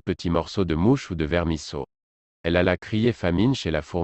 petit morceau de mouche ou de vermisseau. Elle alla crier famine chez la fourmi